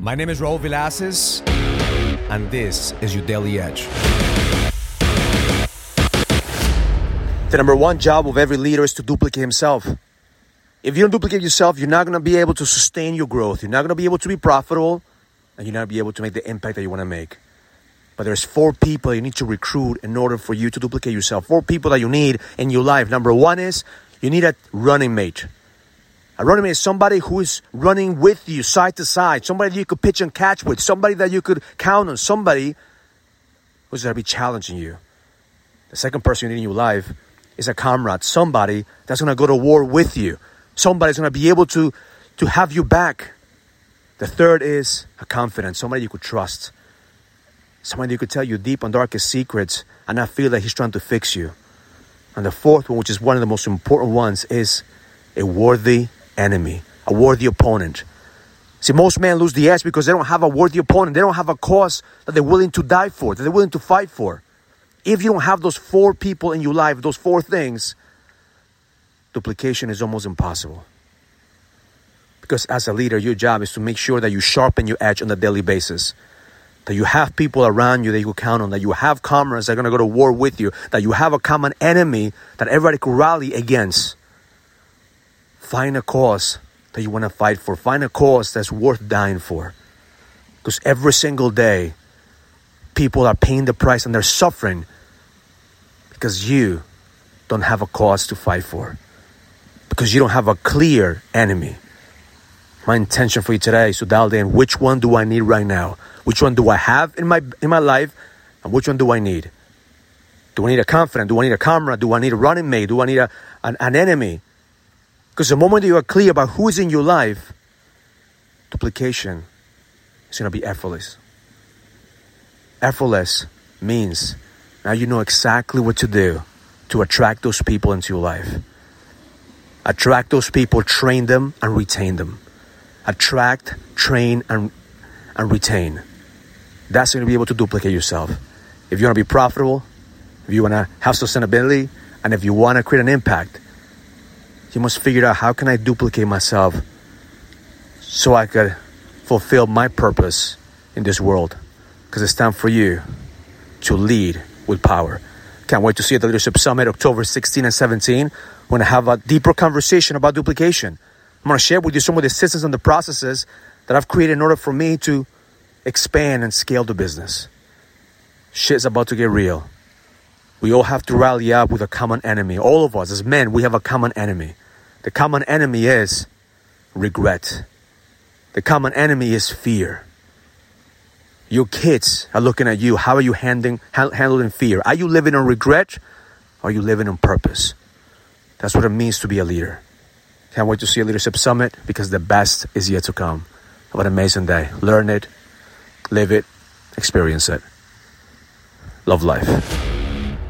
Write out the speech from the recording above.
My name is Raul Villacis, and this is your Daily Edge. The number one job of every leader is to duplicate himself. If you don't duplicate yourself, you're not going to be able to sustain your growth. You're not going to be able to be profitable, and you're not going to be able to make the impact that you want to make. But there's four people you need to recruit in order for you to duplicate yourself. Four people that you need in your life. Number one is you need a running mate. A running mate is somebody who is running with you side to side, somebody that you could pitch and catch with, somebody that you could count on, somebody who's going to be challenging you. The second person you need in your life is a comrade, somebody that's going to go to war with you, somebody's going to be able to, to have you back. The third is a confidant, somebody you could trust, somebody you could tell your deep and darkest secrets and not feel that he's trying to fix you. And the fourth one, which is one of the most important ones, is a worthy enemy, a worthy opponent. See, most men lose the edge because they don't have a worthy opponent. They don't have a cause that they're willing to die for, that they're willing to fight for. If you don't have those four people in your life, those four things, duplication is almost impossible. Because as a leader, your job is to make sure that you sharpen your edge on a daily basis. That you have people around you that you can count on, that you have comrades that are going to go to war with you, that you have a common enemy that everybody could rally against. Find a cause that you want to fight for. Find a cause that's worth dying for. Because every single day, people are paying the price and they're suffering because you don't have a cause to fight for. Because you don't have a clear enemy. My intention for you today is to dial in which one do I need right now? Which one do I have in my in my life? And which one do I need? Do I need a confidant? Do I need a comrade? Do I need a running mate? Do I need a, an, an enemy? Because the moment you are clear about who is in your life, duplication is going to be effortless. Effortless means now you know exactly what to do to attract those people into your life. Attract those people, train them, and retain them. Attract, train, and, and retain. That's going to be able to duplicate yourself. If you want to be profitable, if you want to have sustainability, and if you want to create an impact, you must figure out how can I duplicate myself so I could fulfill my purpose in this world. Because it's time for you to lead with power. Can't wait to see you at the Leadership Summit October 16 and 17. We're going to have a deeper conversation about duplication. I'm going to share with you some of the systems and the processes that I've created in order for me to expand and scale the business. Shit's about to get real. We all have to rally up with a common enemy. All of us, as men, we have a common enemy. The common enemy is regret. The common enemy is fear. Your kids are looking at you. How are you handling, handling fear? Are you living in regret? Or are you living on purpose? That's what it means to be a leader. Can't wait to see a leadership summit because the best is yet to come. Have an amazing day. Learn it, live it, experience it. Love life.